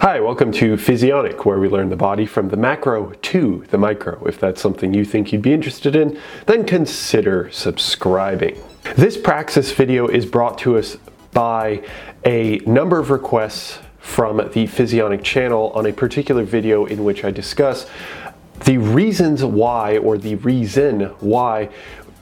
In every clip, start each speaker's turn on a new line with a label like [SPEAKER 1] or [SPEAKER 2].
[SPEAKER 1] Hi, welcome to Physionic, where we learn the body from the macro to the micro. If that's something you think you'd be interested in, then consider subscribing. This Praxis video is brought to us by a number of requests from the Physionic channel on a particular video in which I discuss the reasons why, or the reason why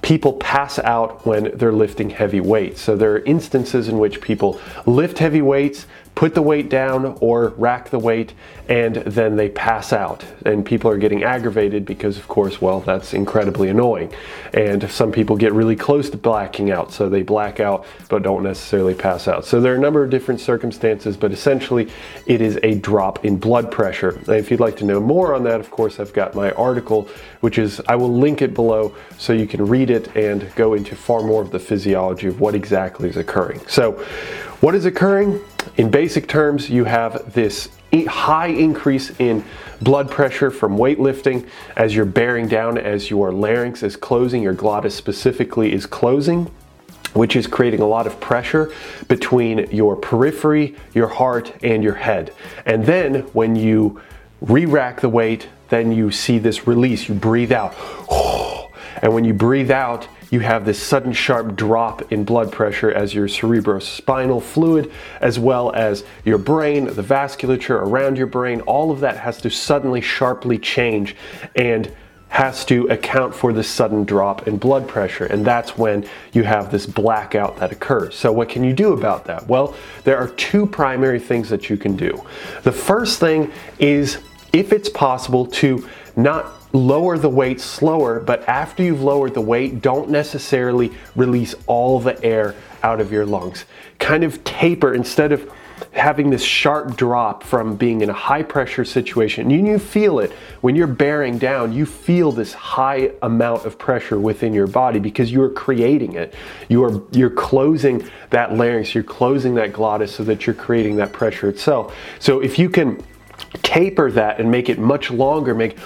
[SPEAKER 1] people pass out when they're lifting heavy weights. So there are instances in which people lift heavy weights, put the weight down or rack the weight and then they pass out. And people are getting aggravated because of course well that's incredibly annoying. And some people get really close to blacking out so they black out but don't necessarily pass out. So there are a number of different circumstances but essentially it is a drop in blood pressure. And if you'd like to know more on that of course I've got my article which is I will link it below so you can read it and go into far more of the physiology of what exactly is occurring. So what is occurring? In basic terms, you have this high increase in blood pressure from weightlifting as you're bearing down, as your larynx is closing, your glottis specifically is closing which is creating a lot of pressure between your periphery, your heart, and your head. And then when you re rack the weight, then you see this release. You breathe out. And when you breathe out, you have this sudden sharp drop in blood pressure as your cerebrospinal fluid, as well as your brain, the vasculature around your brain, all of that has to suddenly sharply change and has to account for the sudden drop in blood pressure. And that's when you have this blackout that occurs. So, what can you do about that? Well, there are two primary things that you can do. The first thing is, if it's possible, to not lower the weight slower, but after you've lowered the weight, don't necessarily release all the air out of your lungs. Kind of taper instead of having this sharp drop from being in a high pressure situation. And you feel it when you're bearing down, you feel this high amount of pressure within your body because you are creating it. You are you're closing that larynx, you're closing that glottis so that you're creating that pressure itself. So if you can taper that and make it much longer, make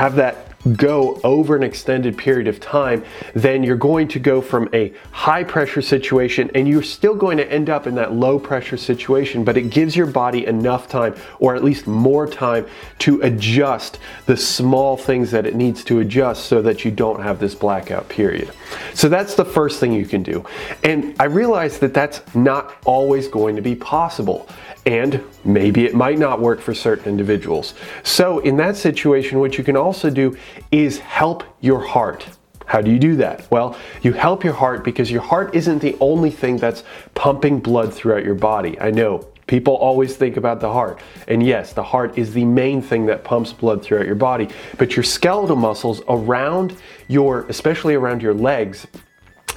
[SPEAKER 1] have that go over an extended period of time, then you're going to go from a high pressure situation and you're still going to end up in that low pressure situation, but it gives your body enough time, or at least more time, to adjust the small things that it needs to adjust so that you don't have this blackout period. So that's the first thing you can do. And I realize that that's not always going to be possible and maybe it might not work for certain individuals. So, in that situation, what you can also do is help your heart. How do you do that? Well, you help your heart because your heart isn't the only thing that's pumping blood throughout your body. I know people always think about the heart. And yes, the heart is the main thing that pumps blood throughout your body. But your skeletal muscles around your, especially around your legs,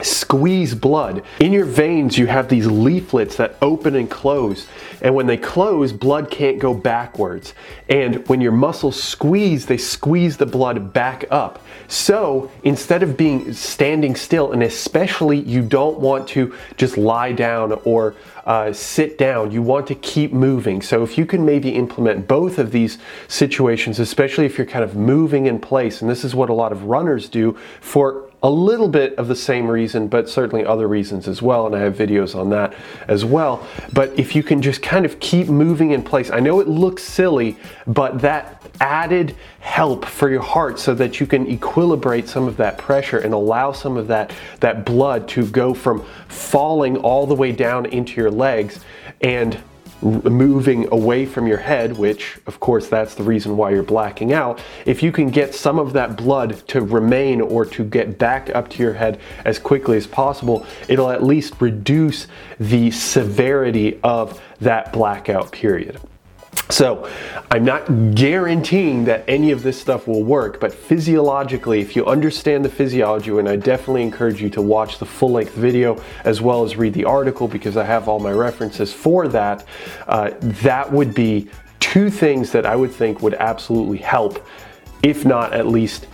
[SPEAKER 1] squeeze blood. In your veins, you have these leaflets that open and close. And when they close, blood can't go backwards. And when your muscles squeeze, they squeeze the blood back up. So instead of being standing still, and especially you don't want to just lie down or uh, sit down, you want to keep moving. So if you can maybe implement both of these situations, especially if you're kind of moving in place, and this is what a lot of runners do for a little bit of the same reason, but certainly other reasons as well. And I have videos on that as well. But if you can just kind of keep moving in place, I know it looks silly, but that added help for your heart so that you can equilibrate some of that pressure and allow some of that, that blood to go from falling all the way down into your legs and moving away from your head, which of course that's the reason why you're blacking out, if you can get some of that blood to remain or to get back up to your head as quickly as possible, it'll at least reduce the severity of that blackout period. So, I'm not guaranteeing that any of this stuff will work, but physiologically, if you understand the physiology, and I definitely encourage you to watch the full length video as well as read the article because I have all my references for that, uh, that would be two things that I would think would absolutely help, if not at least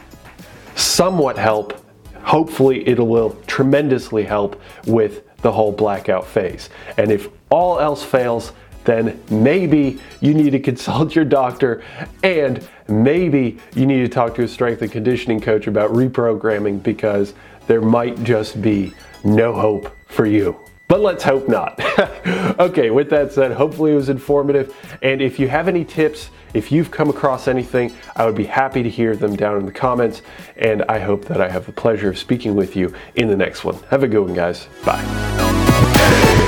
[SPEAKER 1] somewhat help. Hopefully, it will tremendously help with the whole blackout phase. And if all else fails, then maybe you need to consult your doctor and maybe you need to talk to a strength and conditioning coach about reprogramming because there might just be no hope for you. but let's hope not. okay, with that said, hopefully it was informative. And if you have any tips, if you've come across anything, I would be happy to hear them down in the comments. And I hope that I have the pleasure of speaking with you in the next one. Have a good one, guys. Bye.